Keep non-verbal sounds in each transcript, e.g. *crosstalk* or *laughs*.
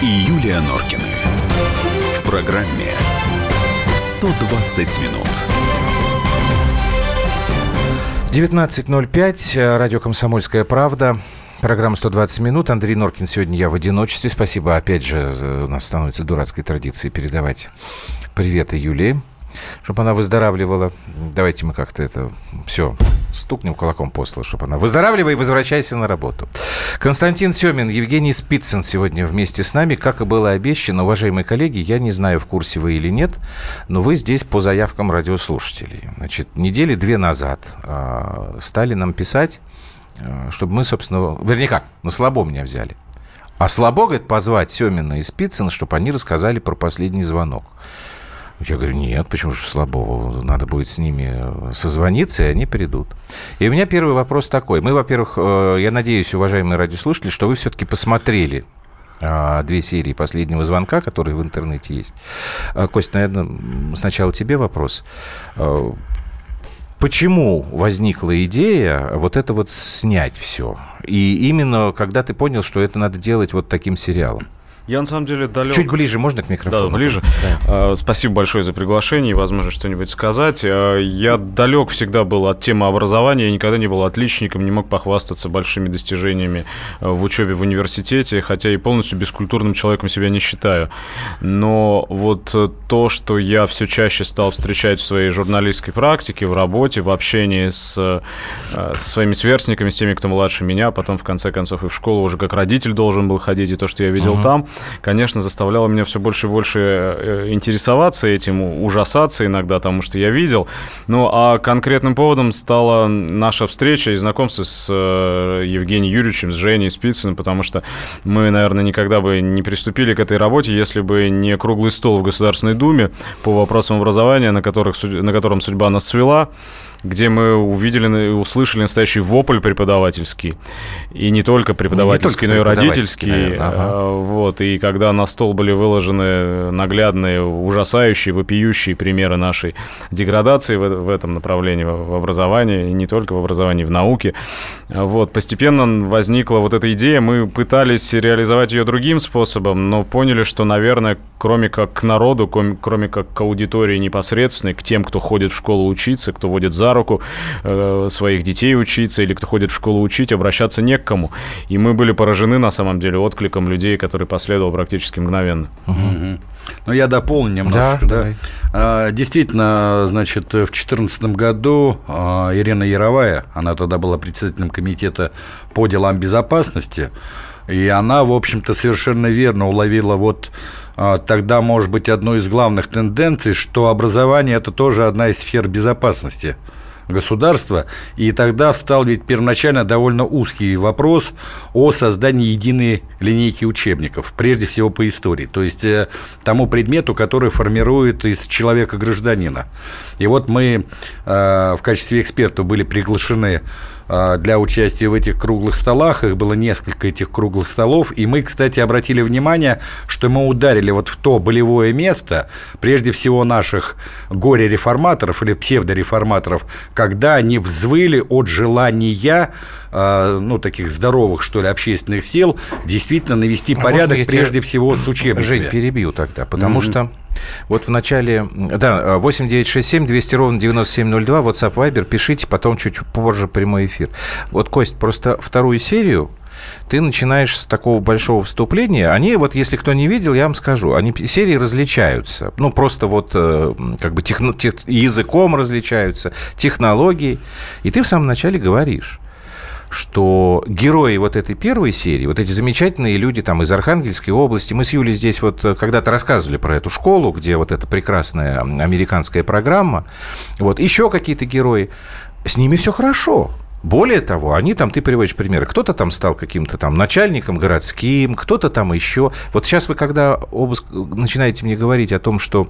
и Юлия Норкины. В программе 120 минут. 19.05, радио «Комсомольская правда». Программа «120 минут». Андрей Норкин сегодня я в одиночестве. Спасибо, опять же, у нас становится дурацкой традицией передавать приветы Юлии чтобы она выздоравливала. Давайте мы как-то это все стукнем кулаком по столу, чтобы она выздоравливай и возвращайся на работу. Константин Семин, Евгений Спицын сегодня вместе с нами. Как и было обещано, уважаемые коллеги, я не знаю, в курсе вы или нет, но вы здесь по заявкам радиослушателей. Значит, недели две назад э, стали нам писать, э, чтобы мы, собственно, вернее как, на слабо меня взяли. А слабо, говорит, позвать Семина и Спицына, чтобы они рассказали про последний звонок. Я говорю, нет, почему же слабого? Надо будет с ними созвониться, и они придут. И у меня первый вопрос такой. Мы, во-первых, э, я надеюсь, уважаемые радиослушатели, что вы все-таки посмотрели а, две серии последнего звонка, которые в интернете есть. А, Кость, наверное, сначала тебе вопрос. А, почему возникла идея вот это вот снять все? И именно когда ты понял, что это надо делать вот таким сериалом? Я на самом деле далек... Чуть ближе можно к микрофону? Да, ближе. Да. Спасибо большое за приглашение и возможность что-нибудь сказать. А, я далек всегда был от темы образования, я никогда не был отличником, не мог похвастаться большими достижениями а, в учебе в университете, хотя и полностью бескультурным человеком себя не считаю. Но вот э, то, что я все чаще стал встречать в своей журналистской практике, в работе, в общении с, э, со своими сверстниками, с теми, кто младше меня, потом, в конце концов, и в школу уже как родитель должен был ходить, и то, что я видел uh-huh. там, конечно, заставляло меня все больше и больше э, интересоваться этим, ужасаться иногда тому, что я видел. Ну, а конкретным поводом стала наша встреча и знакомство с э, Евгением Юрьевичем, с Женей Спицыным, потому что мы, наверное, никогда бы не приступили к этой работе, если бы не круглый стол в Государственной Думе по вопросам образования, на, которых, на котором судьба нас свела где мы увидели и услышали настоящий вопль преподавательский. И не только преподавательский, не только но и родительский. Наверное, ага. А, вот, и когда на стол были выложены наглядные, ужасающие, вопиющие примеры нашей деградации в, в этом направлении, в образовании, и не только в образовании, в науке, вот, постепенно возникла вот эта идея. Мы пытались реализовать ее другим способом, но поняли, что, наверное, кроме как к народу, кроме как к аудитории непосредственной, к тем, кто ходит в школу учиться, кто водит за руку э, своих детей учиться или кто ходит в школу учить, обращаться не к кому. И мы были поражены, на самом деле, откликом людей, который последовал практически мгновенно. Угу. Ну, я дополню немножко. Да, да. А, действительно, значит, в 2014 году а, Ирина Яровая, она тогда была председателем комитета по делам безопасности, и она, в общем-то, совершенно верно уловила вот а, тогда, может быть, одной из главных тенденций, что образование – это тоже одна из сфер безопасности – государства, и тогда встал ведь первоначально довольно узкий вопрос о создании единой линейки учебников, прежде всего по истории, то есть э, тому предмету, который формирует из человека гражданина. И вот мы э, в качестве экспертов были приглашены для участия в этих круглых столах. Их было несколько этих круглых столов. И мы, кстати, обратили внимание, что мы ударили вот в то болевое место, прежде всего наших горе-реформаторов или псевдореформаторов, когда они взвыли от желания а, ну, таких здоровых, что ли, общественных сил, действительно навести а порядок прежде всего с учебниками. Жень, перебью тогда, потому mm-hmm. что вот в начале, да, 8967 200 ровно 9702, WhatsApp Viber, пишите, потом чуть позже прямой эфир. Вот, Кость, просто вторую серию ты начинаешь с такого большого вступления. Они, вот если кто не видел, я вам скажу, они серии различаются. Ну, просто вот э, как бы техно, тех, языком различаются, технологией. И ты в самом начале говоришь, что герои вот этой первой серии, вот эти замечательные люди там из Архангельской области, мы с Юлей здесь вот э, когда-то рассказывали про эту школу, где вот эта прекрасная американская программа, вот еще какие-то герои, с ними все хорошо. Более того, они там, ты приводишь примеры, кто-то там стал каким-то там начальником городским, кто-то там еще. Вот сейчас вы, когда обыск, начинаете мне говорить о том, что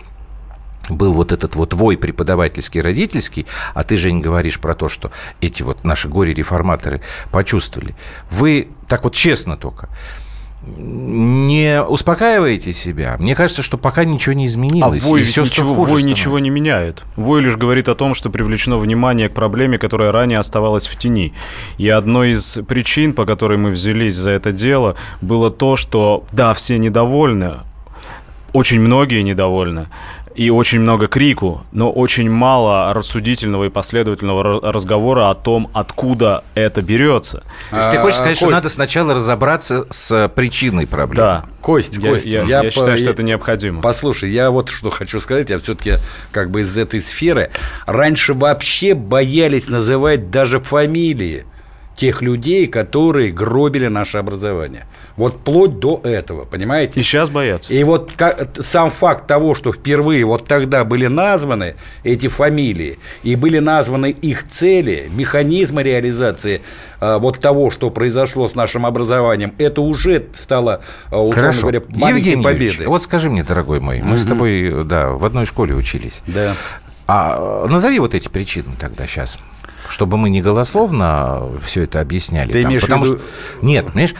был вот этот вот вой преподавательский, родительский, а ты, Жень, говоришь про то, что эти вот наши горе-реформаторы почувствовали. Вы так вот честно только, не успокаиваете себя? Мне кажется, что пока ничего не изменилось. А вой, все ничего, вой ничего не меняет. Вой лишь говорит о том, что привлечено внимание к проблеме, которая ранее оставалась в тени. И одной из причин, по которой мы взялись за это дело, было то, что, да, все недовольны, очень многие недовольны, и очень много крику, но очень мало рассудительного и последовательного разговора о том, откуда это берется. То есть ты хочешь сказать, Кость. что надо сначала разобраться с причиной проблемы? Да. Кость, я, Кость, я, я, я считаю, что это необходимо. Послушай, я вот что хочу сказать, я все-таки как бы из этой сферы. Раньше вообще боялись называть даже фамилии тех людей, которые гробили наше образование. Вот вплоть до этого, понимаете? И сейчас боятся. И вот как, сам факт того, что впервые вот тогда были названы эти фамилии, и были названы их цели, механизмы реализации а, вот того, что произошло с нашим образованием, это уже стало, а, условно Хорошо. говоря, маленькой победой. Вот скажи мне, дорогой мой, мы угу. с тобой, да, в одной школе учились. Да. А назови вот эти причины тогда сейчас чтобы мы не голословно все это объясняли. Ты там, имеешь потому в виду... что... Нет, понимаешь,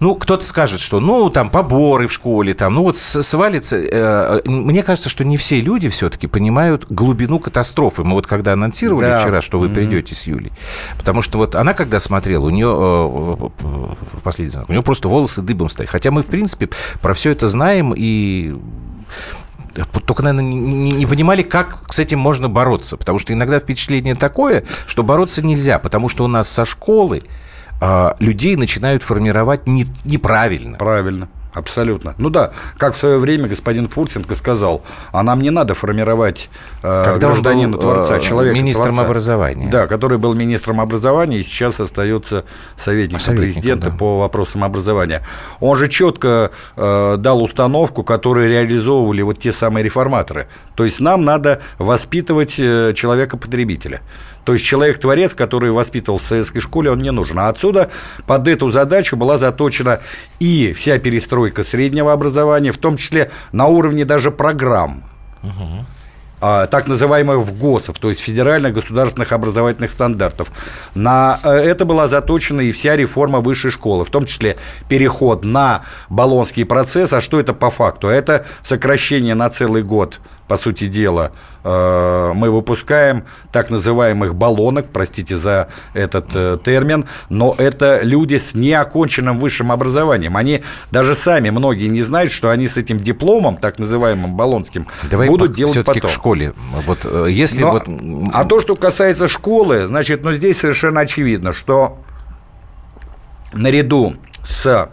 ну, кто-то скажет, что, ну, там, поборы в школе, там, ну, вот свалится. Э, мне кажется, что не все люди все-таки понимают глубину катастрофы. Мы вот когда анонсировали да. вчера, что вы mm-hmm. придете с Юлей, потому что вот она, когда смотрела, у нее, э, последний знак, у нее просто волосы дыбом стоят. Хотя мы, в принципе, про все это знаем и только, наверное, не, не понимали, как с этим можно бороться. Потому что иногда впечатление такое, что бороться нельзя, потому что у нас со школы э, людей начинают формировать не, неправильно. Правильно. Абсолютно. Ну да, как в свое время господин Фурсенко сказал, а нам не надо формировать э, Когда гражданина был, Творца, э, человека Министром Творца, образования. Да, который был министром образования и сейчас остается советником, советником президента да. по вопросам образования. Он же четко э, дал установку, которую реализовывали вот те самые реформаторы. То есть нам надо воспитывать э, человека-потребителя. То есть человек-творец, который воспитывал в советской школе, он не нужен. А отсюда под эту задачу была заточена и вся перестройка среднего образования, в том числе на уровне даже программ. Угу так называемых ВГОСов, то есть федеральных государственных образовательных стандартов. На э, это была заточена и вся реформа высшей школы, в том числе переход на баллонский процесс. А что это по факту? Это сокращение на целый год по сути дела, э, мы выпускаем так называемых баллонок, простите за этот э, термин, но это люди с неоконченным высшим образованием. Они даже сами, многие не знают, что они с этим дипломом, так называемым баллонским, Давай будут делать потом. к школе. Вот, э, если но, вот... А то, что касается школы, значит, ну, здесь совершенно очевидно, что наряду с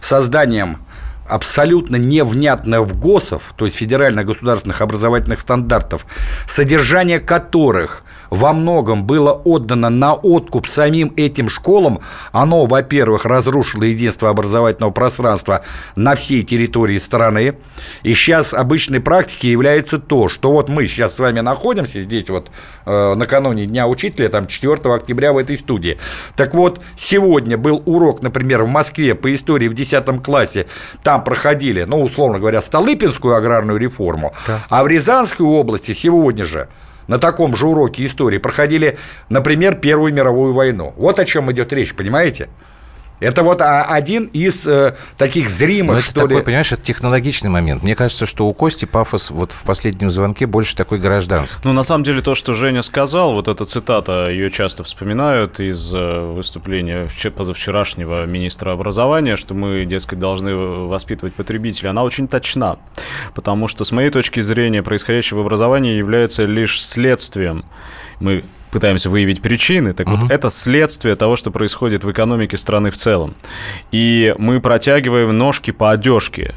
созданием абсолютно невнятных ГОСов, то есть федеральных государственных образовательных стандартов, содержание которых во многом было отдано на откуп самим этим школам, оно, во-первых, разрушило единство образовательного пространства на всей территории страны. И сейчас обычной практикой является то, что вот мы сейчас с вами находимся здесь вот э, накануне Дня Учителя, там 4 октября в этой студии. Так вот, сегодня был урок, например, в Москве по истории в 10 классе, там проходили, ну, условно говоря, Столыпинскую аграрную реформу, да. а в Рязанской области сегодня же на таком же уроке истории проходили, например, Первую мировую войну. Вот о чем идет речь, понимаете? Это вот один из э, таких зримых, Но это что такой, ли... понимаешь, это технологичный момент. Мне кажется, что у Кости пафос вот в последнем звонке больше такой гражданский. Ну, на самом деле, то, что Женя сказал, вот эта цитата, ее часто вспоминают из э, выступления позавчерашнего министра образования, что мы, дескать, должны воспитывать потребителя, она очень точна. Потому что, с моей точки зрения, происходящее в образовании является лишь следствием. Мы пытаемся выявить причины, так uh-huh. вот это следствие того, что происходит в экономике страны в целом. И мы протягиваем ножки по одежке.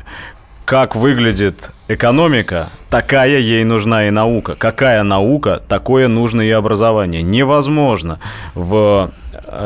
Как выглядит экономика, такая ей нужна и наука. Какая наука, такое нужно и образование. Невозможно в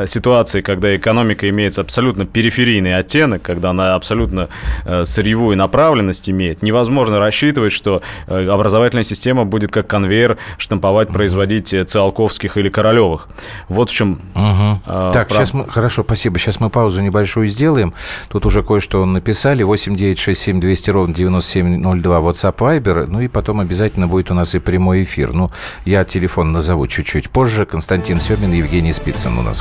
ситуации, когда экономика имеет абсолютно периферийный оттенок, когда она абсолютно э, сырьевую направленность имеет, невозможно рассчитывать, что э, образовательная система будет как конвейер штамповать, производить Циолковских или Королевых. Вот в чем. Угу. Э, так, прав... сейчас мы. Хорошо, спасибо. Сейчас мы паузу небольшую сделаем. Тут уже кое-что написали. 8 9 6 7 200 ровно 9702 WhatsApp Viber. Ну и потом обязательно будет у нас и прямой эфир. Ну, я телефон назову чуть-чуть позже. Константин Семин, Евгений Спицын у нас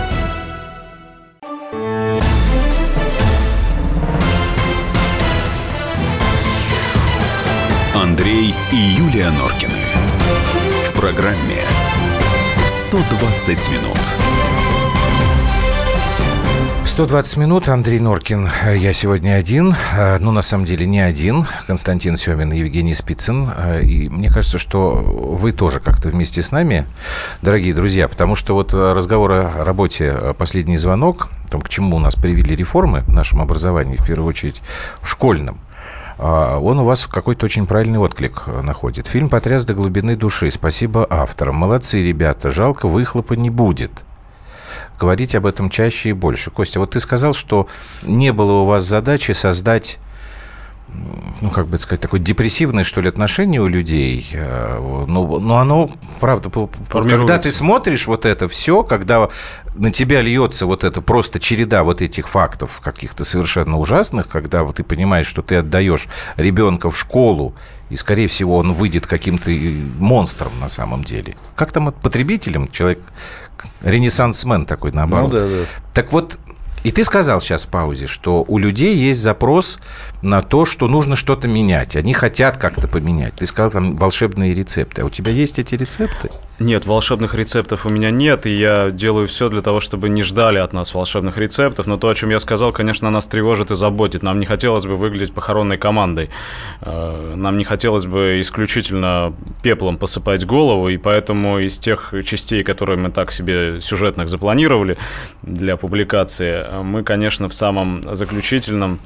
И Юлия Норкины. В программе 120 минут. 120 минут. Андрей Норкин. Я сегодня один. Ну, на самом деле, не один. Константин Семин Евгений Спицын. И мне кажется, что вы тоже как-то вместе с нами, дорогие друзья, потому что вот разговор о работе «Последний звонок», о том, к чему у нас привели реформы в нашем образовании, в первую очередь в школьном, он у вас какой-то очень правильный отклик находит. Фильм «Потряс до глубины души». Спасибо авторам. Молодцы, ребята. Жалко, выхлопа не будет говорить об этом чаще и больше. Костя, вот ты сказал, что не было у вас задачи создать ну, как бы сказать, такое депрессивное, что ли, отношение у людей. Но, но оно, правда, когда ты смотришь вот это все, когда на тебя льется вот это просто череда вот этих фактов каких-то совершенно ужасных, когда вот ты понимаешь, что ты отдаешь ребенка в школу, и, скорее всего, он выйдет каким-то монстром на самом деле. Как там потребителем человек ренессансмен такой, наоборот. Ну, да, да. Так вот, и ты сказал сейчас в паузе, что у людей есть запрос на то, что нужно что-то менять. Они хотят как-то поменять. Ты сказал там волшебные рецепты. А у тебя есть эти рецепты? Нет, волшебных рецептов у меня нет, и я делаю все для того, чтобы не ждали от нас волшебных рецептов. Но то, о чем я сказал, конечно, нас тревожит и заботит. Нам не хотелось бы выглядеть похоронной командой. Э, нам не хотелось бы исключительно пеплом посыпать голову, и поэтому из тех частей, которые мы так себе сюжетных запланировали для публикации, мы, конечно, в самом заключительном,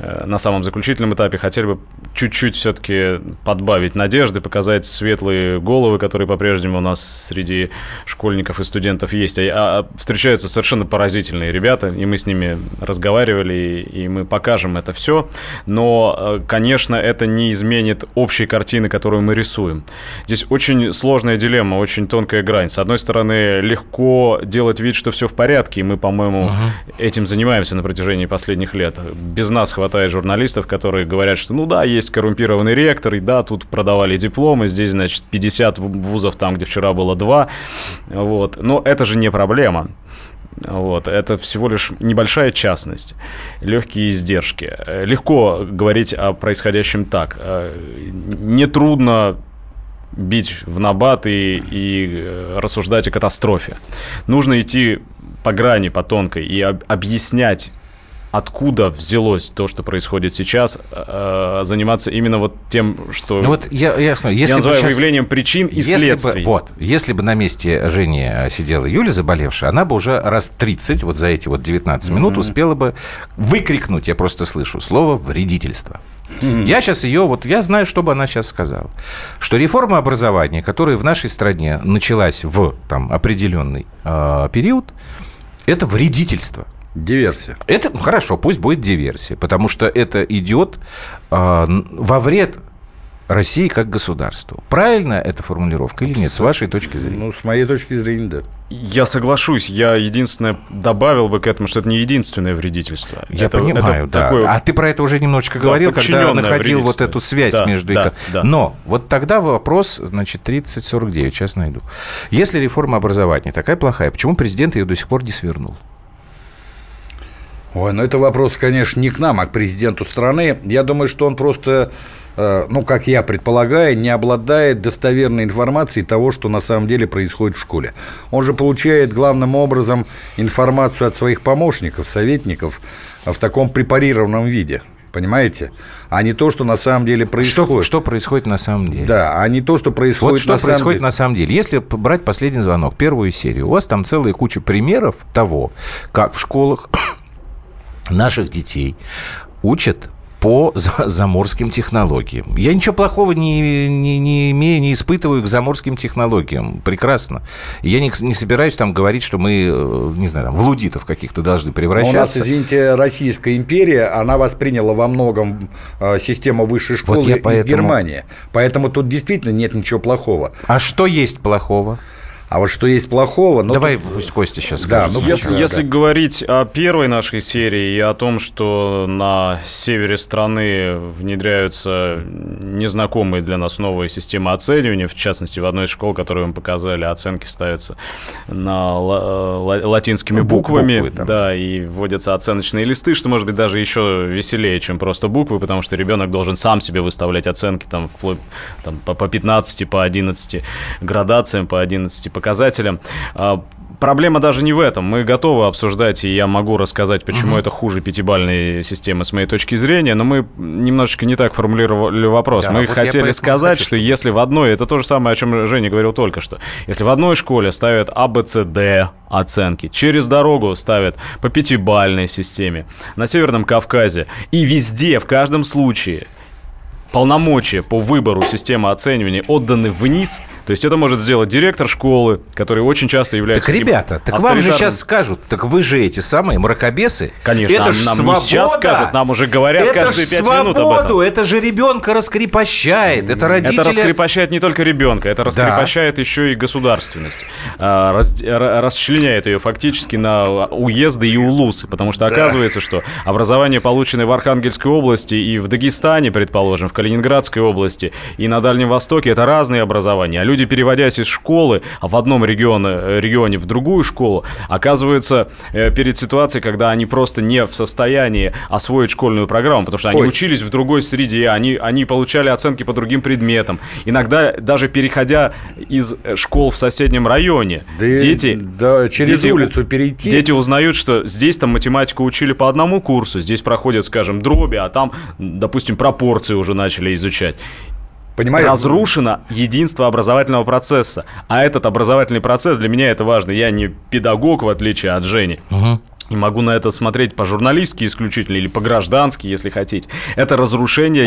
э, на самом заключительном этапе хотели бы чуть-чуть все-таки подбавить надежды, показать светлые головы, которые по-прежнему у нас среди школьников и студентов есть. А, а встречаются совершенно поразительные ребята, и мы с ними разговаривали, и, мы покажем это все. Но, э, конечно, это не изменит общей картины, которую мы рисуем. Здесь очень сложная дилемма, очень тонкая грань. С одной стороны, легко делать вид, что все в порядке, и мы, по-моему, uh-huh. этим занимаемся на протяжении последних лет. Без нас хватает журналистов, которые говорят, что ну да, есть коррумпированный ректор, и да, тут продавали дипломы, здесь, значит, 50 вузов там, где вчера было 2. Вот. Но это же не проблема. Вот, это всего лишь небольшая частность, легкие издержки. Легко говорить о происходящем так. Нетрудно бить в набат и, и рассуждать о катастрофе. Нужно идти по грани, по тонкой и об, объяснять откуда взялось то, что происходит сейчас, э, заниматься именно вот тем, что ну вот я, я, я, если я называю сейчас, выявлением причин и если следствий. Бы, вот, если бы на месте Жени сидела Юля заболевшая, она бы уже раз 30 вот за эти вот 19 минут mm-hmm. успела бы выкрикнуть, я просто слышу, слово «вредительство». Mm-hmm. Я сейчас ее, вот я знаю, что бы она сейчас сказала. Что реформа образования, которая в нашей стране началась в там, определенный э, период, это вредительство. Диверсия. Это ну, хорошо, пусть будет диверсия, потому что это идет э, во вред России как государству. Правильно эта формулировка или нет, с вашей точки зрения? Ну, с моей точки зрения, да. Я соглашусь. Я единственное добавил бы к этому, что это не единственное вредительство. Я это, понимаю, это да. Такое... А ты про это уже немножечко говорил, да, когда находил вот эту связь да, между... Да, да. Но вот тогда вопрос, значит, 3049, сейчас найду. Если реформа образования такая плохая, почему президент ее до сих пор не свернул? Ой, ну это вопрос, конечно, не к нам, а к президенту страны. Я думаю, что он просто э, ну, как я предполагаю, не обладает достоверной информацией того, что на самом деле происходит в школе. Он же получает главным образом информацию от своих помощников, советников в таком препарированном виде. Понимаете? А не то, что на самом деле происходит. Что, что происходит на самом деле? Да, а не то, что происходит вот что на происходит самом деле. на самом деле. Если брать последний звонок, первую серию, у вас там целая куча примеров того, как в школах наших детей учат по *laughs* заморским технологиям. Я ничего плохого не, не, не имею, не испытываю к заморским технологиям. Прекрасно. Я не, не собираюсь там говорить, что мы, э, не знаю, там, в лудитов каких-то должны превращаться. Но у нас, извините, Российская империя, она восприняла во многом э, систему высшей школы вот из поэтому... Германии. Поэтому тут действительно нет ничего плохого. А что есть плохого? А вот что есть плохого... Ну, Давай тут... пусть Костя сейчас скажет. Да, ну, если, да. если говорить о первой нашей серии и о том, что на севере страны внедряются незнакомые для нас новые системы оценивания, в частности, в одной из школ, которую мы показали, оценки ставятся на латинскими буквами, буквы, да, и вводятся оценочные листы, что может быть даже еще веселее, чем просто буквы, потому что ребенок должен сам себе выставлять оценки там, вплоть там, по 15, по 11 градациям, по 11 показателям. А, проблема даже не в этом. Мы готовы обсуждать, и я могу рассказать, почему угу. это хуже пятибальной системы с моей точки зрения, но мы немножечко не так формулировали вопрос. Да, мы вот хотели сказать, хочу, что если в одной, это то же самое, о чем Женя говорил только что, если в одной школе ставят А, Б, С, Д оценки, через дорогу ставят по пятибальной системе, на Северном Кавказе, и везде, в каждом случае полномочия по выбору системы оценивания отданы вниз, то есть это может сделать директор школы, который очень часто является... Так, ребята, так вам же сейчас скажут, так вы же эти самые мракобесы. Конечно, это нам, ж нам свобода. не сейчас скажут, нам уже говорят это каждые пять минут об этом. Это же ребенка раскрепощает, это родители... Это раскрепощает не только ребенка, это раскрепощает да. еще и государственность. А, раз, расчленяет ее фактически на уезды и улусы, потому что оказывается, что образование, полученное в Архангельской области и в Дагестане, предположим, в Калининградской области и на Дальнем Востоке это разные образования. А люди, переводясь из школы в одном регионе, э, регионе в другую школу, оказываются э, перед ситуацией, когда они просто не в состоянии освоить школьную программу, потому что они Ой. учились в другой среде, они, они получали оценки по другим предметам. Иногда даже переходя из э, школ в соседнем районе, да дети... Да, через дети, улицу перейти. Дети узнают, что здесь там математику учили по одному курсу, здесь проходят, скажем, дроби, а там, допустим, пропорции уже начали начали изучать. Понимаете? Разрушено единство образовательного процесса. А этот образовательный процесс, для меня это важно. Я не педагог, в отличие от Жени. Угу. И могу на это смотреть по-журналистски исключительно или по-граждански, если хотите. Это разрушение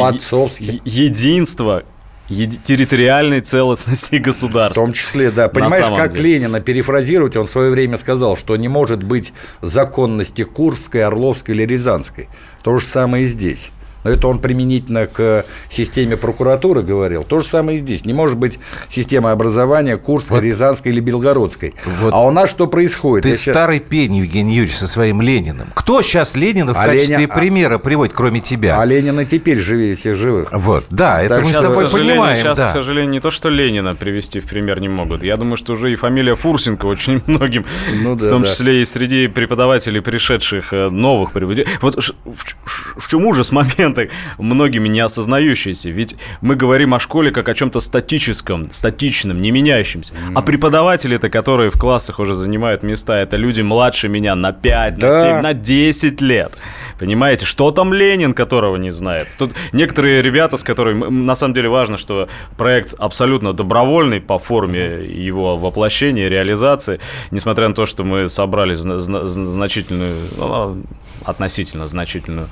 е- единства еди- территориальной целостности *laughs* государства. В том числе, да. Понимаешь, как деле. Ленина перефразировать, он в свое время сказал, что не может быть законности Курской, Орловской или Рязанской. То же самое и здесь. Но это он применительно к системе прокуратуры говорил. То же самое и здесь. Не может быть система образования Курской, вот. Рязанской или Белгородской. Вот. А у нас что происходит? Ты Я старый пень, Евгений Юрьевич, со своим Лениным. Кто сейчас Ленина в а качестве Леня... примера приводит, кроме тебя? А Ленина теперь живее всех живых. Вот, да, это так мы сейчас, с тобой понимаем. Сейчас, да. к сожалению, не то, что Ленина привести в пример не могут. Я думаю, что уже и фамилия Фурсенко очень *laughs* многим, ну, да, в том да. числе и среди преподавателей, пришедших э, новых преподавателей. Вот в, в, в чем ужас момента? Многие многими не осознающиеся. Ведь мы говорим о школе как о чем-то статическом, статичном, не меняющемся. Mm-hmm. А преподаватели-то, которые в классах уже занимают места, это люди младше меня на 5, да. на 7, на 10 лет. Понимаете, что там Ленин, которого не знает? Тут некоторые ребята, с которыми... На самом деле важно, что проект абсолютно добровольный по форме его воплощения, реализации. Несмотря на то, что мы собрали значительную, ну, относительно значительную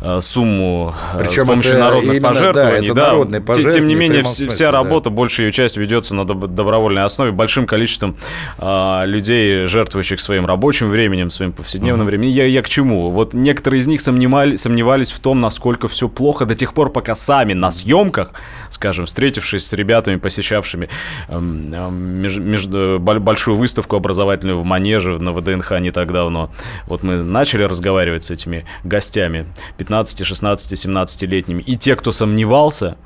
э, сумму Причем с помощью народных именно, пожертвований. Да, это да, народные пожертвования. Тем не менее, смысле, вся работа, да. большая ее часть ведется на добровольной основе, большим количеством а, людей, жертвующих своим рабочим временем, своим повседневным uh-huh. временем. Я, я к чему? Вот некоторые из них сомневали, сомневались в том, насколько все плохо до тех пор, пока сами на съемках, скажем, встретившись с ребятами, посещавшими э, меж, между, большую выставку образовательную в Манеже на ВДНХ не так давно, вот мы начали разговаривать с этими гостями 15, 16, 17-летними, и те, кто сомневался,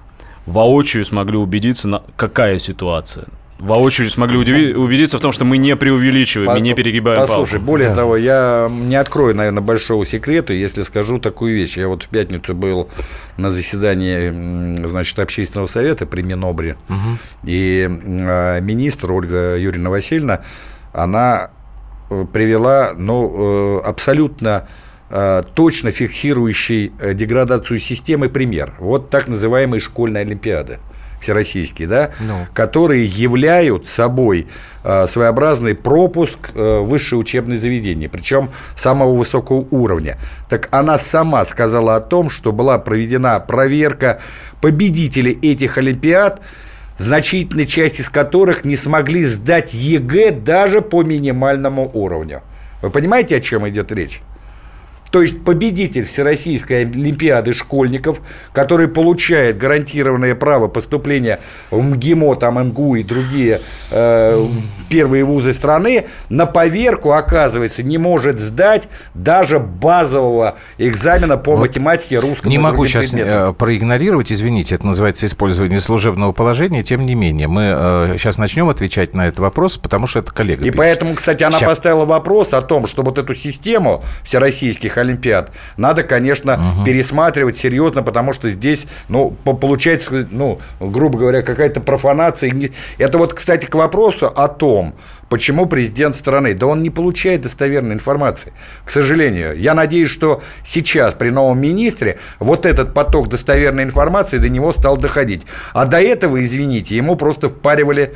воочию смогли убедиться, на какая ситуация – воочию смогли удиви- убедиться в том, что мы не преувеличиваем По- и не перегибаем Послушай, палку. более да. того, я не открою, наверное, большого секрета, если скажу такую вещь. Я вот в пятницу был на заседании, значит, общественного совета при Минобре, угу. и э, министр Ольга Юрьевна Васильевна, она э, привела, ну, э, абсолютно точно фиксирующий деградацию системы пример. Вот так называемые школьные олимпиады. всероссийские, да, ну. которые являют собой э, своеобразный пропуск э, в высшее учебное заведение, причем самого высокого уровня. Так она сама сказала о том, что была проведена проверка победителей этих олимпиад, значительная часть из которых не смогли сдать ЕГЭ даже по минимальному уровню. Вы понимаете, о чем идет речь? То есть победитель Всероссийской Олимпиады школьников, который получает гарантированное право поступления в МГИМО, там МГУ и другие э, первые вузы страны, на поверку, оказывается, не может сдать даже базового экзамена по вот математике, русскому Не могу сейчас предметам. Э, проигнорировать, извините, это называется использование служебного положения, тем не менее, мы э, сейчас начнем отвечать на этот вопрос, потому что это коллега. И пишет. поэтому, кстати, она сейчас. поставила вопрос о том, что вот эту систему всероссийских Олимпиад. Надо, конечно, угу. пересматривать серьезно, потому что здесь, ну, получается, ну, грубо говоря, какая-то профанация. Это вот, кстати, к вопросу о том, Почему президент страны? Да он не получает достоверной информации, к сожалению. Я надеюсь, что сейчас при новом министре вот этот поток достоверной информации до него стал доходить. А до этого, извините, ему просто впаривали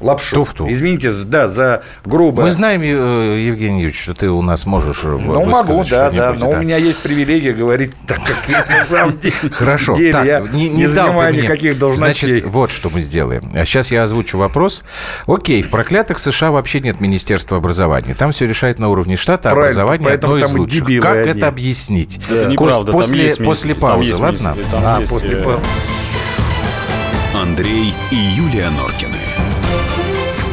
лапшу. Туфту. Извините, да, за грубо. Мы знаем, э, Евгений Юрьевич, что ты у нас можешь э, Ну, могу, да, да, но да. у меня есть привилегия говорить так, как есть на самом деле. Хорошо. Так, я не, не, не занимаю никаких должностей. Значит, вот что мы сделаем. А сейчас я озвучу вопрос. Окей, в проклятых США вообще нет Министерства образования. Там все решает на уровне штата, а образование одно из лучших. Как это объяснить? Да. Это неправда. После, после паузы, ладно? А, после э, паузы. Андрей и Юлия Норкины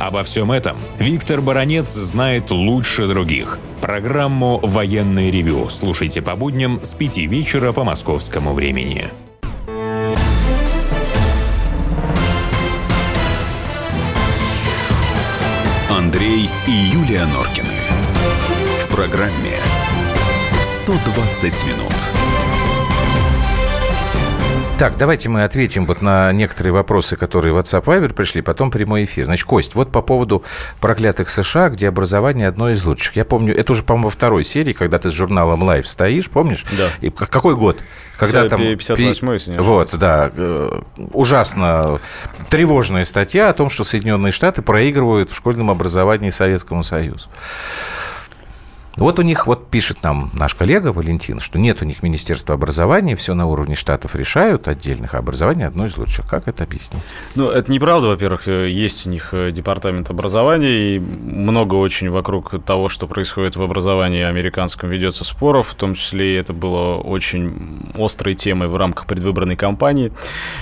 Обо всем этом Виктор Баранец знает лучше других. Программу «Военный ревю» слушайте по будням с 5 вечера по московскому времени. Андрей и Юлия Норкины. В программе «120 минут». Так, давайте мы ответим вот на некоторые вопросы, которые в WhatsApp Viber пришли, потом прямой эфир. Значит, Кость, вот по поводу проклятых США, где образование одно из лучших. Я помню, это уже, по-моему, во второй серии, когда ты с журналом Life стоишь, помнишь? Да. И какой год? Когда там... 58 если не Вот, да. Э, ужасно тревожная статья о том, что Соединенные Штаты проигрывают в школьном образовании Советскому Союзу. Вот у них, вот пишет нам наш коллега Валентин, что нет у них Министерства образования, все на уровне штатов решают отдельных, а образование одно из лучших. Как это объяснить? Ну, это неправда, во-первых, э, есть у них э, департамент образования, и много очень вокруг того, что происходит в образовании американском, ведется споров, в том числе это было очень острой темой в рамках предвыборной кампании,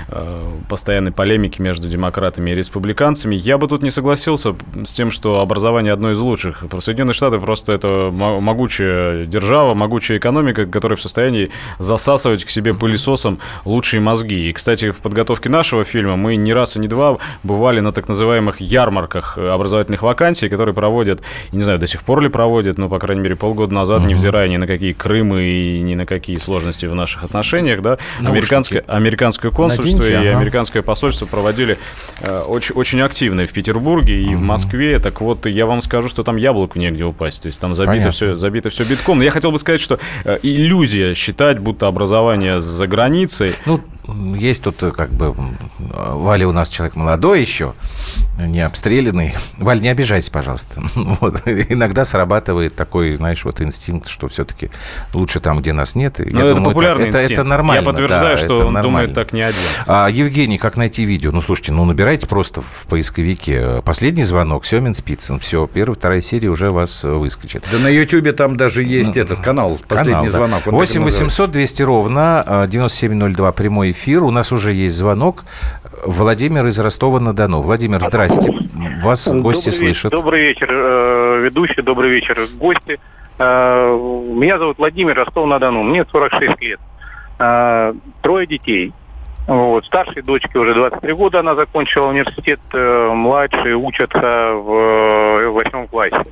э, постоянной полемики между демократами и республиканцами. Я бы тут не согласился с тем, что образование одно из лучших. Соединенные Штаты просто это могучая держава, могучая экономика, которая в состоянии засасывать к себе пылесосом лучшие мозги. И, кстати, в подготовке нашего фильма мы не раз и не два бывали на так называемых ярмарках образовательных вакансий, которые проводят, не знаю, до сих пор ли проводят, но, по крайней мере, полгода назад, угу. невзирая ни на какие Крымы и ни на какие сложности в наших отношениях, да, американское, американское консульство Наденьте, и ага. американское посольство проводили э, очень, очень активно в Петербурге и угу. в Москве. Так вот, я вам скажу, что там яблоку негде упасть. То есть там забито все, забито все битком. Но я хотел бы сказать, что э, иллюзия считать, будто образование за границей. Ну, есть тут э, как бы... Валя у нас человек молодой еще, не обстрелянный. Валь, не обижайся, пожалуйста. *laughs* Вот. Иногда срабатывает такой, знаешь, вот инстинкт, что все-таки лучше там, где нас нет. Но я это думаю, популярный это, инстинкт. Это, нормально. Я подтверждаю, да, что он нормально. думает так не один. А, Евгений, как найти видео? Ну, слушайте, ну, набирайте просто в поисковике. Последний звонок, Семин Спицын. Все, первая, вторая серия уже вас выскочит. Да на Ютьюбе там даже есть ну, этот канал, последний канал, звонок. Да. 8 800 200 ровно 9702 прямой эфир. У нас уже есть звонок. Владимир из Ростова-на-Дону. Владимир, здрасте. Вас гости добрый слышат. Вечер, добрый вечер, э, ведущий, добрый вечер, гости. Э, меня зовут Владимир Ростов-на-Дону. Мне 46 лет. Э, трое детей. Вот. Старшей дочке уже 23 года, она закончила университет, младшие учатся в восьмом классе.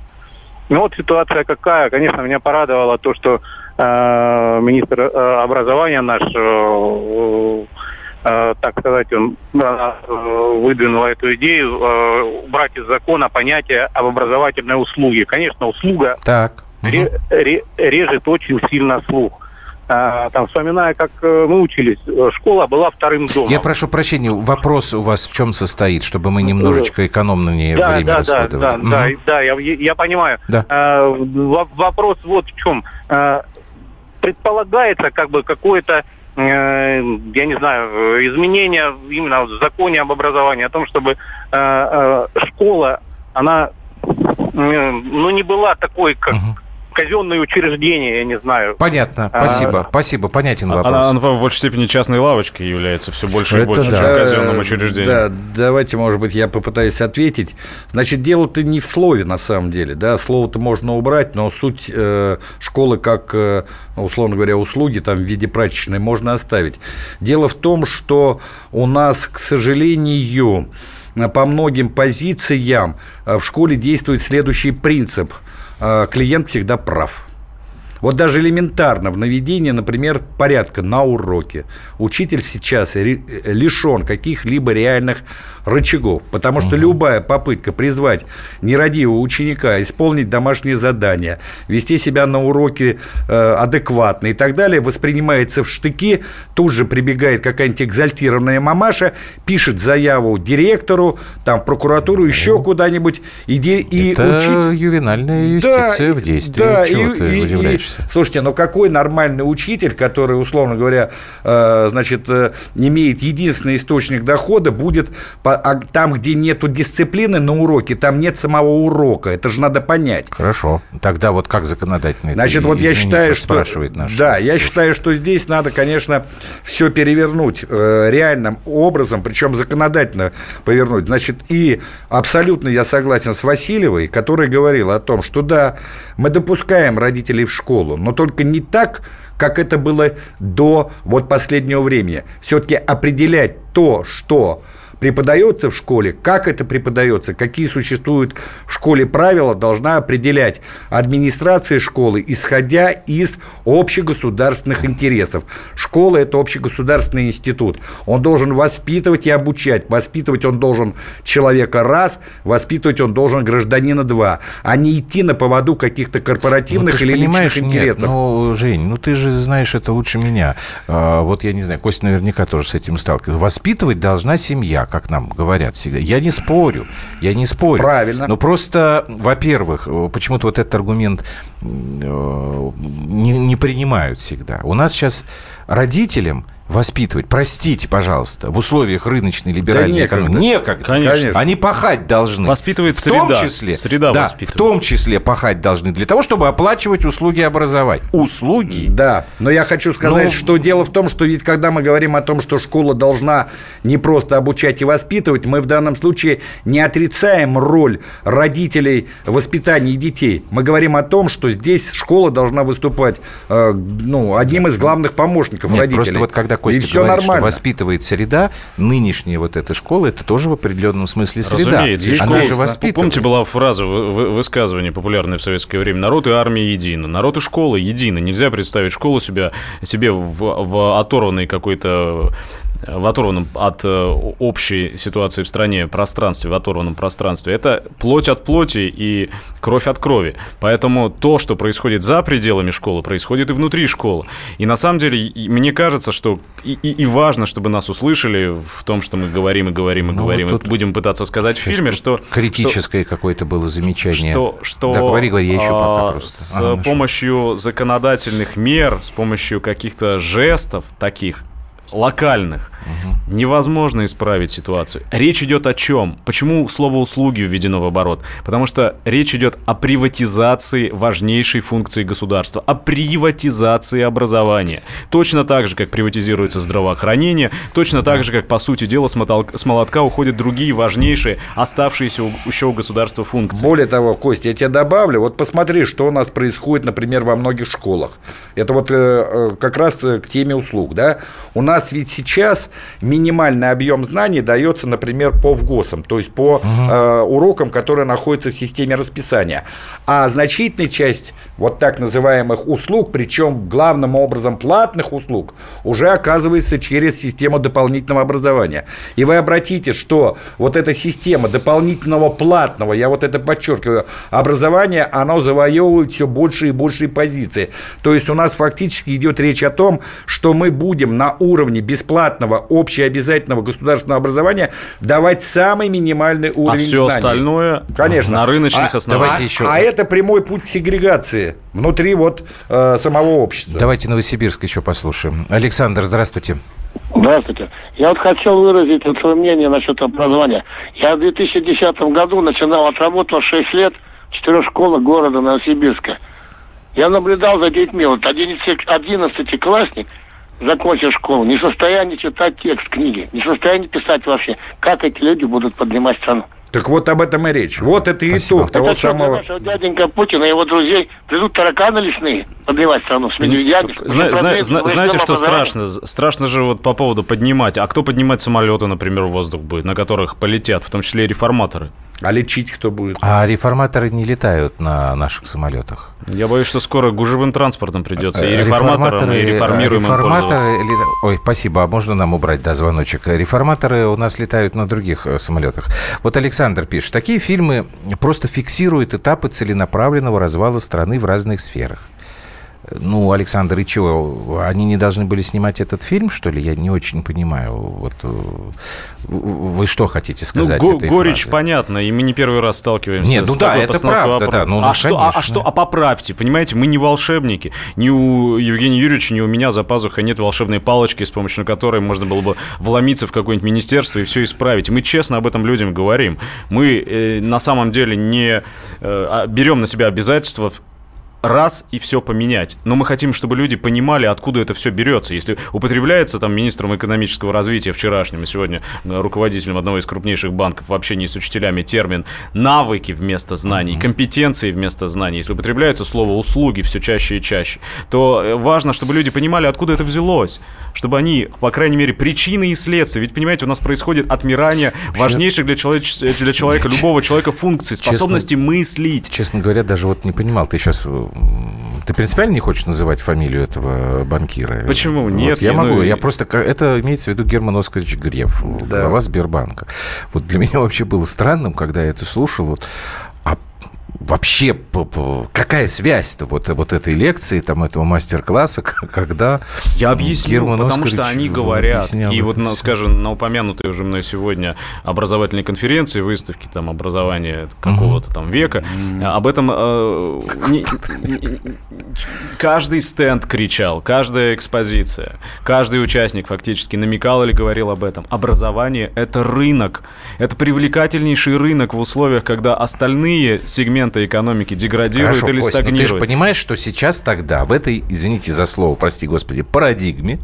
Ну вот ситуация какая. Конечно, меня порадовало то, что министр э, образования наш, э, э, так сказать, он э, выдвинул эту идею э, убрать из закона понятие об образовательной услуге. Конечно, услуга так. ре, ре, режет очень сильно слух. Там, вспоминая, как э, мы учились, э, школа была вторым домом. Я прошу прощения, вопрос у вас в чем состоит, чтобы мы немножечко экономно не да, время да, расходовали? Да, да, да, да, я, я понимаю. Да. Вопрос вот в чем. Предполагается как бы какое-то э, я не знаю, изменение именно в законе об образовании, о том, чтобы школа, она ну, не была такой, как, угу казенные учреждения, я не знаю. Понятно, а, спасибо, а, спасибо, понятен вопрос. Она, она в большей степени частной лавочкой является все больше Это и больше, да. чем казенным учреждением. Да, давайте, может быть, я попытаюсь ответить. Значит, дело-то не в слове, на самом деле, да, слово-то можно убрать, но суть э, школы как, э, условно говоря, услуги там в виде прачечной можно оставить. Дело в том, что у нас, к сожалению, по многим позициям э, в школе действует следующий принцип – клиент всегда прав. Вот даже элементарно в наведении, например, порядка на уроке учитель сейчас лишен каких-либо реальных рычагов, потому что угу. любая попытка призвать нерадивого ученика исполнить домашнее задание, вести себя на уроке э, адекватно и так далее, воспринимается в штыки, тут же прибегает какая-нибудь экзальтированная мамаша, пишет заяву директору, там, прокуратуру, еще куда-нибудь, иди и Это учить... ювенальная юстиция да, в действии. Да, Чего и, ты? И, слушайте, ну какой нормальный учитель, который, условно говоря, э, значит, э, имеет единственный источник дохода, будет а там, где нету дисциплины на уроке, там нет самого урока. Это же надо понять. Хорошо. Тогда вот как законодательно Значит, вот я считаю, что... Наш да, я считаю, что здесь надо, конечно, все перевернуть э, реальным образом, причем законодательно повернуть. Значит, и абсолютно я согласен с Васильевой, которая говорила о том, что да, мы допускаем родителей в школу, но только не так, как это было до вот последнего времени. Все-таки определять то, что преподается в школе, как это преподается, какие существуют в школе правила, должна определять администрация школы, исходя из общегосударственных интересов. Школа – это общегосударственный институт. Он должен воспитывать и обучать. Воспитывать он должен человека раз, воспитывать он должен гражданина два, а не идти на поводу каких-то корпоративных ну, или личных интересов. Нет, ну, Жень, ну ты же знаешь это лучше меня. А, вот я не знаю, Костя наверняка тоже с этим сталкивается. Воспитывать должна семья как нам говорят всегда. Я не спорю, я не спорю. Правильно. Но просто, во-первых, почему-то вот этот аргумент э, не, не принимают всегда. У нас сейчас родителям воспитывать, простите, пожалуйста, в условиях рыночной либеральной да экономики. Некогда. Конечно. Они пахать должны. Воспитывает среда. В том числе, среда да, в том числе пахать должны для того, чтобы оплачивать услуги образования. Услуги. Да, но я хочу сказать, но... что дело в том, что ведь когда мы говорим о том, что школа должна не просто обучать и воспитывать, мы в данном случае не отрицаем роль родителей в воспитании детей. Мы говорим о том, что здесь школа должна выступать э, ну, одним из главных помощников Нет, родителей. Просто вот когда когда Костя и все говорит, нормально. что воспитывает среда, нынешняя вот эта школа, это тоже в определенном смысле среда. Разумеется. Она же воспитывает. Помните, была фраза в высказывании популярной в советское время «Народ и армия едины». Народ и школа едины. Нельзя представить школу себя, себе в, в оторванной какой-то в оторванном от э, общей ситуации в стране пространстве, в оторванном пространстве, это плоть от плоти и кровь от крови. Поэтому то, что происходит за пределами школы, происходит и внутри школы. И на самом деле, мне кажется, что и, и, и важно, чтобы нас услышали в том, что мы говорим и говорим и ну, говорим, вот и будем пытаться сказать в фильме, что... Критическое какое-то было замечание. Что, что да, говори, говори, я еще пока а, просто. С а, помощью законодательных мер, с помощью каких-то жестов таких, локальных. Угу. Невозможно исправить ситуацию. Речь идет о чем? Почему слово «услуги» введено в оборот? Потому что речь идет о приватизации важнейшей функции государства, о приватизации образования. Точно так же, как приватизируется здравоохранение, точно так же, как, по сути дела, с, мотолка, с молотка уходят другие важнейшие, оставшиеся у, еще у государства функции. Более того, Костя, я тебе добавлю, вот посмотри, что у нас происходит, например, во многих школах. Это вот э, э как раз э, к теме услуг, да? У нас ведь сейчас минимальный объем знаний дается, например, по ВГОСам, то есть по угу. э, урокам, которые находятся в системе расписания. А значительная часть вот так называемых услуг, причем главным образом платных услуг, уже оказывается через систему дополнительного образования. И вы обратите, что вот эта система дополнительного платного, я вот это подчеркиваю, образования, оно завоевывает все больше и больше позиции. То есть у нас фактически идет речь о том, что мы будем на уровне бесплатного общеобязательного государственного образования давать самый минимальный а уровень а все знаний. остальное Конечно. на рыночных а, основаниях. А, еще... а это прямой путь сегрегации внутри вот э, самого общества. Давайте Новосибирск еще послушаем. Александр, здравствуйте. Здравствуйте. Я вот хотел выразить вот свое мнение насчет образования. Я в 2010 году начинал, отработал 6 лет в четырех школах города Новосибирска. Я наблюдал за детьми. Вот 11-классник, закончив школу, не в состоянии читать текст книги, не в состоянии писать вообще. Как эти люди будут поднимать страну? Так вот об этом и речь. Вот это Спасибо. итог того это самого... Что, дяденька Путина и его друзей придут тараканы лесные поднимать страну с медведями. Зна- зна- зна- знаете, что страшно? Страшно же вот по поводу поднимать. А кто поднимать самолеты, например, в воздух будет, на которых полетят, в том числе и реформаторы? А лечить кто будет? А реформаторы не летают на наших самолетах. Я боюсь, что скоро гужевым транспортом придется и реформаторам, и реформируемым реформаторы, Ой, спасибо, а можно нам убрать, да, звоночек? Реформаторы у нас летают на других э, самолетах. Вот Александр пишет, такие фильмы просто фиксируют этапы целенаправленного развала страны в разных сферах. Ну, Александр, и чего? Они не должны были снимать этот фильм, что ли? Я не очень понимаю. Вот э, вы что хотите сказать? Ну, го- горечь фразы? понятно, и мы не первый раз сталкиваемся Нет, ну с да, такой это правда, да. Ну, а, ну, что, а, а что, а поправьте, понимаете, мы не волшебники. Ни у Евгения Юрьевича, ни у меня за пазухой нет волшебной палочки, с помощью которой можно было бы вломиться в какое-нибудь министерство и все исправить. Мы честно об этом людям говорим. Мы э, на самом деле не э, а, берем на себя обязательства раз и все поменять. Но мы хотим, чтобы люди понимали, откуда это все берется. Если употребляется там министром экономического развития вчерашним и сегодня э, руководителем одного из крупнейших банков в общении с учителями термин навыки вместо знаний, компетенции вместо знаний, если употребляется слово услуги все чаще и чаще, то э, важно, чтобы люди понимали, откуда это взялось, чтобы они, по крайней мере, причины и следствия. Ведь, понимаете, у нас происходит отмирание важнейших для, человеч... для человека, любого человека функций, способности честно, мыслить. Честно говоря, даже вот не понимал, ты сейчас э, ты принципиально не хочешь называть фамилию этого банкира? Почему? Нет. я, я могу. Ну... Я просто... Это имеется в виду Герман Оскарович Греф, да. глава Сбербанка. Вот для меня вообще было странным, когда я это слушал. Вот, вообще какая связь-то вот, вот этой лекции, там, этого мастер-класса, когда Я объясню, Герман потому что они говорят, и вот, на, скажем, на упомянутой уже мной сегодня образовательной конференции, выставки там образования какого-то там века, об этом э, не, не, каждый стенд кричал, каждая экспозиция, каждый участник фактически намекал или говорил об этом. Образование — это рынок, это привлекательнейший рынок в условиях, когда остальные сегменты сегменты экономики деградируют Хорошо, или Кость, стагнируют. ты же понимаешь, что сейчас тогда в этой, извините за слово, прости господи, парадигме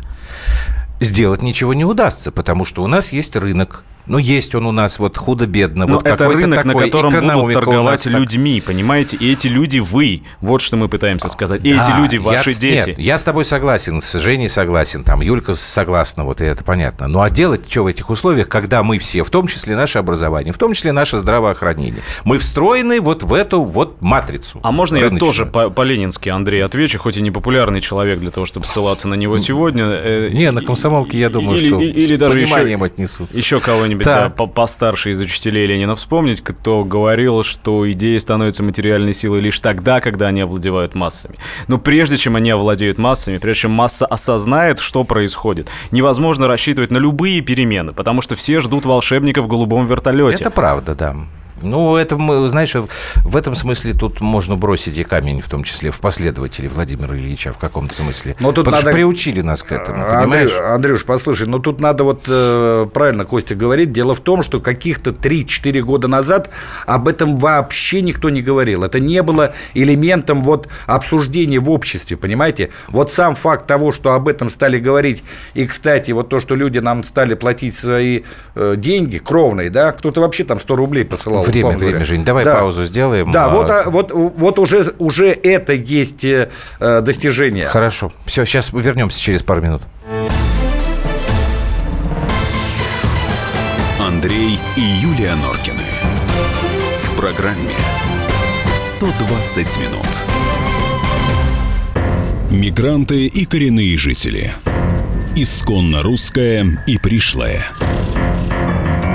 сделать ничего не удастся, потому что у нас есть рынок, ну, есть он у нас вот худо-бедно. Но вот это рынок, на котором будут торговать людьми, понимаете? И эти люди вы. Вот что мы пытаемся сказать. И да, эти люди ваши я, дети. Нет, я с тобой согласен, с Женей согласен, там, Юлька согласна, вот и это понятно. Ну, а делать что в этих условиях, когда мы все, в том числе наше образование, в том числе наше здравоохранение, мы встроены вот в эту вот матрицу. А можно рыночную. я тоже по-ленински, Андрей, отвечу, хоть и не популярный человек для того, чтобы ссылаться на него сегодня. Э, не, на комсомолке, я думаю, или, что или, или даже еще, отнесутся. Еще кого-нибудь да. Да, постарше из учителей Ленина вспомнить, кто говорил, что идеи становятся материальной силой лишь тогда, когда они овладевают массами. Но прежде чем они овладеют массами, прежде чем масса осознает, что происходит, невозможно рассчитывать на любые перемены, потому что все ждут волшебника в голубом вертолете. Это правда, да. Ну, это, знаешь, в этом смысле тут можно бросить и камень, в том числе в последователи Владимира Ильича в каком-то смысле. Но тут Потому надо... приучили нас к этому, понимаешь? Андрюш, Андрюш, послушай, ну тут надо вот э, правильно Костя говорит. Дело в том, что каких-то 3-4 года назад об этом вообще никто не говорил. Это не было элементом вот обсуждения в обществе, понимаете? Вот сам факт того, что об этом стали говорить, и, кстати, вот то, что люди нам стали платить свои э, деньги кровные, да, кто-то вообще там 100 рублей посылал Время, время, Жень, давай да. паузу сделаем. Да, а... вот, а, вот, вот уже, уже это есть э, достижение. Хорошо. Все, сейчас вернемся через пару минут. Андрей и Юлия Норкины. В программе 120 минут. Мигранты и коренные жители. Исконно русское и пришлое.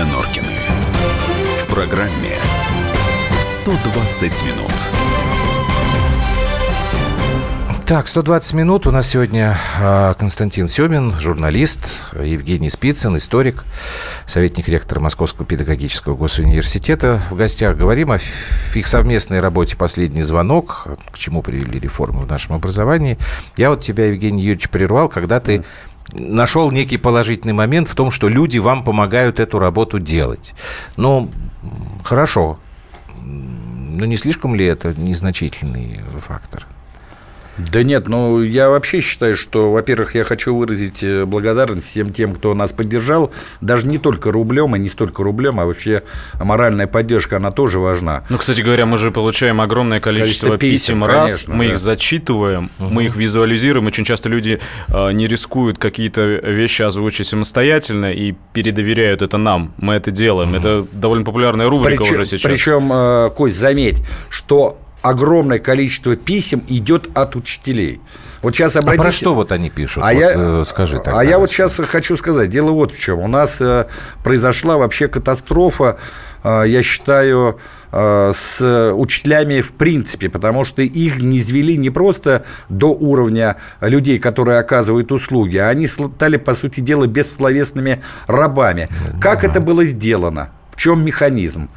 И Юлия Норкины. В программе «120 минут». Так, 120 минут. У нас сегодня э, Константин Семин, журналист, Евгений Спицын, историк, советник ректора Московского педагогического госуниверситета. В гостях говорим о их совместной работе «Последний звонок», к чему привели реформы в нашем образовании. Я вот тебя, Евгений Юрьевич, прервал, когда ты нашел некий положительный момент в том, что люди вам помогают эту работу делать. Ну, хорошо. Но не слишком ли это незначительный фактор? Да нет, ну я вообще считаю, что, во-первых, я хочу выразить э, благодарность всем тем, кто нас поддержал, даже не только рублем, и не столько рублем, а вообще моральная поддержка, она тоже важна. Ну, кстати говоря, мы же получаем огромное количество, количество писем, писем раз, конечно, мы да. их зачитываем, угу. мы их визуализируем, очень часто люди э, не рискуют какие-то вещи озвучить самостоятельно и передоверяют это нам, мы это делаем, угу. это довольно популярная рубрика причем, уже сейчас. Причем, э, Кость, заметь, что огромное количество писем идет от учителей. Вот сейчас обратите... А про что вот они пишут? А вот, я, э, скажи тогда. А я вот сейчас хочу сказать, дело вот в чем. У нас э, произошла вообще катастрофа, э, я считаю, э, с учителями в принципе, потому что их не извели не просто до уровня людей, которые оказывают услуги, а они стали, по сути дела, бессловесными рабами. Как это было сделано? В чем механизм?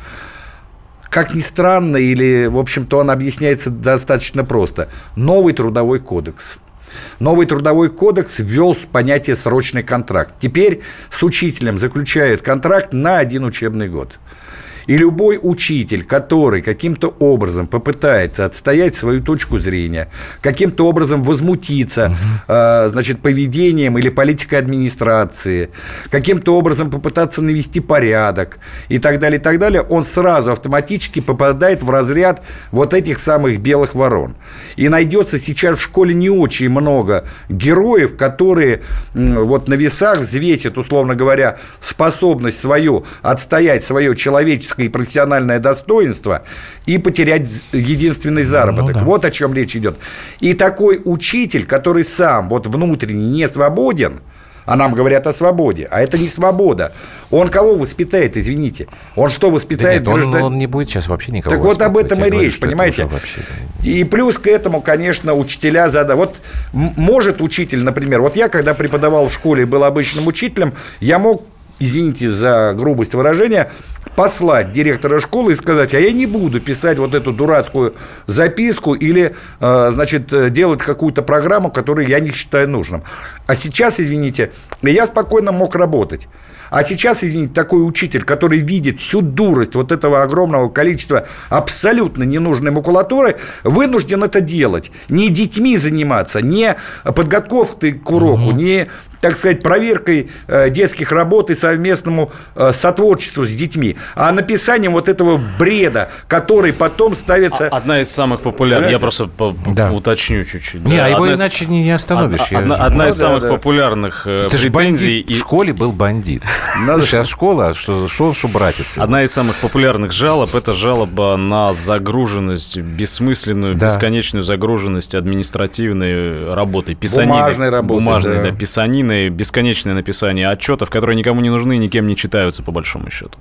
Как ни странно, или, в общем-то, он объясняется достаточно просто. Новый трудовой кодекс. Новый трудовой кодекс ввел понятие срочный контракт. Теперь с учителем заключают контракт на один учебный год. И любой учитель, который каким-то образом попытается отстоять свою точку зрения, каким-то образом возмутиться, угу. э, значит, поведением или политикой администрации, каким-то образом попытаться навести порядок и так далее, и так далее, он сразу автоматически попадает в разряд вот этих самых белых ворон. И найдется сейчас в школе не очень много героев, которые вот на весах взвесят, условно говоря, способность свою отстоять свое человеческое человеческое и профессиональное достоинство и потерять единственный заработок. Ну, да. Вот о чем речь идет. И такой учитель, который сам вот внутренне не свободен, а нам говорят о свободе. А это не свобода. Он кого воспитает, извините? Он что воспитает да нет, граждан... он, он не будет сейчас вообще никого Так вот об этом и речь, понимаете? Вообще... И плюс к этому, конечно, учителя задают. Вот может учитель, например, вот я, когда преподавал в школе и был обычным учителем, я мог извините за грубость выражения, послать директора школы и сказать, а я не буду писать вот эту дурацкую записку или, э, значит, делать какую-то программу, которую я не считаю нужным. А сейчас, извините, я спокойно мог работать. А сейчас, извините, такой учитель, который видит всю дурость вот этого огромного количества абсолютно ненужной макулатуры, вынужден это делать. Не детьми заниматься, не подготовкой к уроку, угу. не так сказать, проверкой э, детских работ и совместному э, сотворчеству с детьми, а написанием вот этого бреда, который потом ставится... Одна из самых популярных, я просто да. уточню чуть-чуть. Не, да. а его одна иначе из... не остановишь. Одна, одна ну, из да, самых да. популярных э, Ты претензий... И... В школе был бандит. *laughs* Надо... Сейчас школа, что, что, что братец. Одна из самых популярных жалоб – это жалоба на загруженность, бессмысленную, да. бесконечную загруженность административной работой, писанины. Бумажной работы, Бумажной, да, да писанины длинные, бесконечное написание отчетов, которые никому не нужны и никем не читаются, по большому счету.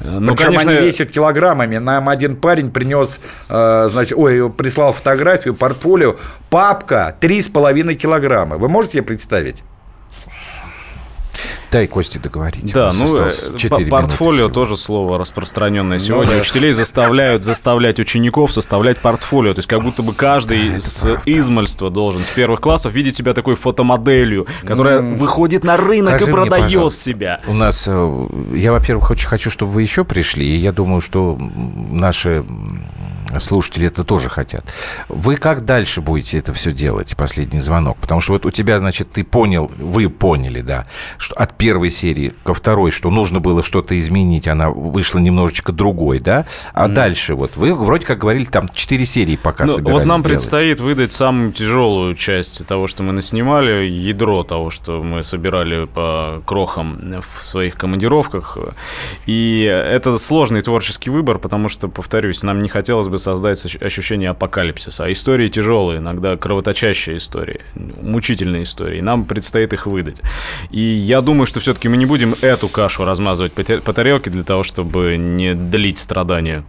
Ну, Причем конечно... они весят килограммами. Нам один парень принес, э, значит, ой, прислал фотографию, портфолио, папка 3,5 килограмма. Вы можете себе представить? Дай Кости договорить. Да, ну, э, портфолио тоже слово распространенное ну сегодня. Ну. Учителей заставляют заставлять учеников составлять портфолио. То есть как будто бы каждый да, с измальства должен с первых классов видеть себя такой фотомоделью, которая ну, выходит на рынок и продает мне, себя. У нас, э, я, во-первых, очень хочу, чтобы вы еще пришли, и я думаю, что наши слушатели это тоже хотят. Вы как дальше будете это все делать, последний звонок? Потому что вот у тебя, значит, ты понял, вы поняли, да, что от первой серии ко второй, что нужно было что-то изменить, она вышла немножечко другой, да? А mm. дальше вот вы вроде как говорили, там четыре серии пока ну, собирались Вот нам сделать. предстоит выдать самую тяжелую часть того, что мы наснимали, ядро того, что мы собирали по крохам в своих командировках. И это сложный творческий выбор, потому что, повторюсь, нам не хотелось бы создать ощущение апокалипсиса. А истории тяжелые, иногда кровоточащие истории, мучительные истории. Нам предстоит их выдать. И я думаю, что все-таки мы не будем эту кашу размазывать по, по тарелке для того, чтобы не длить страдания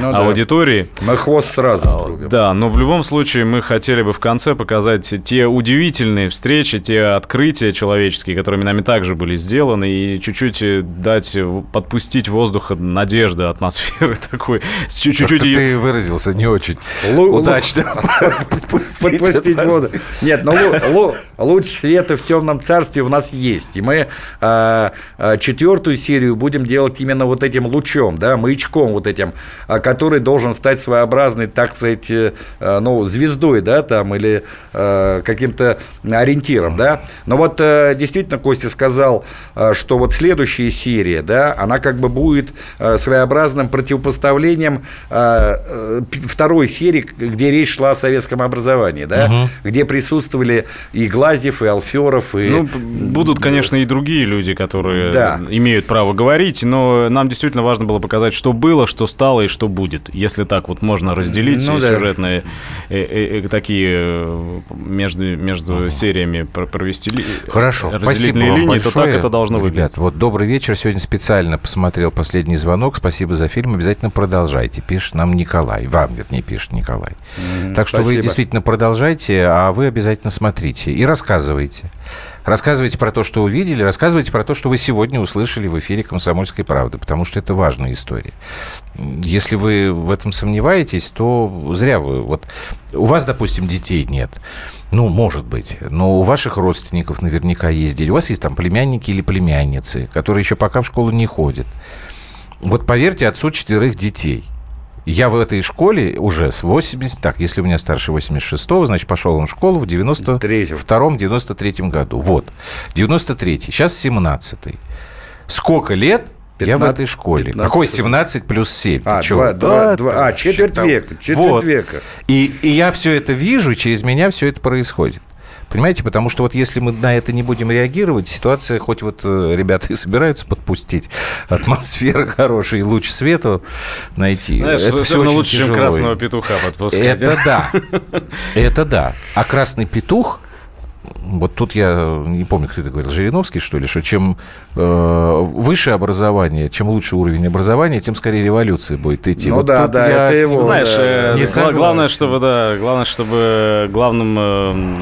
ну, аудитории. Да. Мы хвост сразу а, Да, но в любом случае мы хотели бы в конце показать те удивительные встречи, те открытия человеческие, которыми нами также были сделаны, и чуть-чуть дать, подпустить воздуха надежды, атмосферы *laughs* такой. Чуть-чуть ее выразился не очень Лу- удачно. *laughs* Подпустить, воду. Нет, но лу- луч света в темном царстве у нас есть. И мы э, четвертую серию будем делать именно вот этим лучом, да, маячком вот этим, который должен стать своеобразной, так сказать, э, ну, звездой, да, там, или э, каким-то ориентиром, да. Но вот э, действительно Костя сказал, э, что вот следующая серия, да, она как бы будет э, своеобразным противопоставлением э, Э, второй серии, где речь шла о советском образовании, да, угу. где присутствовали и Глазьев, и Алферов, и... Ну, будут, конечно, и другие люди, которые да. имеют право говорить, но нам действительно важно было показать, что было, что стало и что будет. Если так вот можно разделить ну, сюжетные да. э, э, э, такие между, между угу. сериями провести Хорошо, разделительные линии, большое, то так это должно ребят, выглядеть. Вот добрый вечер. Сегодня специально посмотрел последний звонок. Спасибо за фильм. Обязательно продолжайте. Пишет нам Николай. Николай. Вам, вернее, пишет Николай. Mm-hmm. Так что Спасибо. вы действительно продолжайте, а вы обязательно смотрите и рассказывайте. Рассказывайте про то, что увидели, рассказывайте про то, что вы сегодня услышали в эфире «Комсомольской правды», потому что это важная история. Если вы в этом сомневаетесь, то зря вы... Вот у вас, допустим, детей нет. Ну, может быть. Но у ваших родственников наверняка есть дети. У вас есть там племянники или племянницы, которые еще пока в школу не ходят. Вот поверьте отцу четверых детей – я в этой школе уже с 80, так, если у меня старше 86-го, значит, пошел он в школу в 92-м, 93-м году. Вот, 93-й, сейчас 17-й. Сколько лет 15, я в этой школе. 15. Какой 17 плюс 7? А, 2, 2, 2, а четверть века. Четверть вот. века. И, и я все это вижу, и через меня все это происходит. Понимаете, потому что вот если мы на это не будем реагировать, ситуация, хоть вот э, ребята и собираются подпустить атмосферу *laughs* хороший, луч света найти. Знаешь, это все очень лучше, тяжело. чем красного петуха подпускать. Это да. *laughs* Это да. А красный петух вот тут я не помню, кто это говорил, Жириновский, что ли, что чем э, выше образование, чем лучше уровень образования, тем скорее революция будет идти. Ну вот да, да, это его. Знаешь, да, не гла- главное, чтобы, да, главное, чтобы главным э,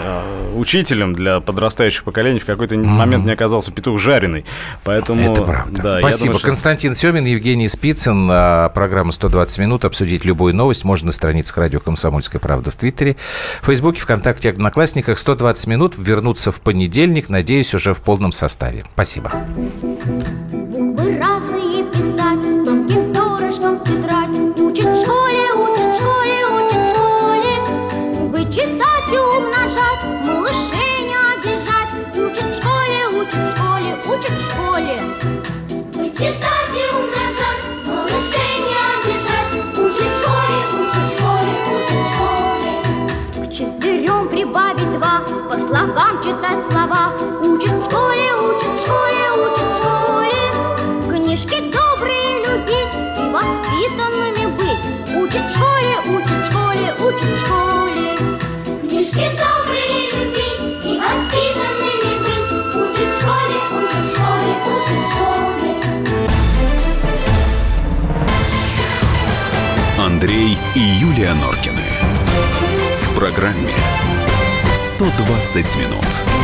э, учителем для подрастающих поколений в какой-то mm-hmm. момент не оказался петух жареный. Поэтому, это правда. Да, Спасибо. Думаю, что... Константин Семин, Евгений Спицын. А, программа «120 минут». Обсудить любую новость можно на страницах радио «Комсомольская правда» в Твиттере, в Фейсбуке, ВКонтакте, Одноклассниках. 120 минут вернуться в понедельник, надеюсь, уже в полном составе. Спасибо. Слова, учит в школе, учит в школе, учит в школе. Книжки добрые любить и воспитанными быть, учит в школе, учит в школе, учит в школе. Книжки добрые любить и воспитанными быть, учит в школе, учит в школе, учит в школе. Андрей и Юлия Норкины. В программе 120 минут.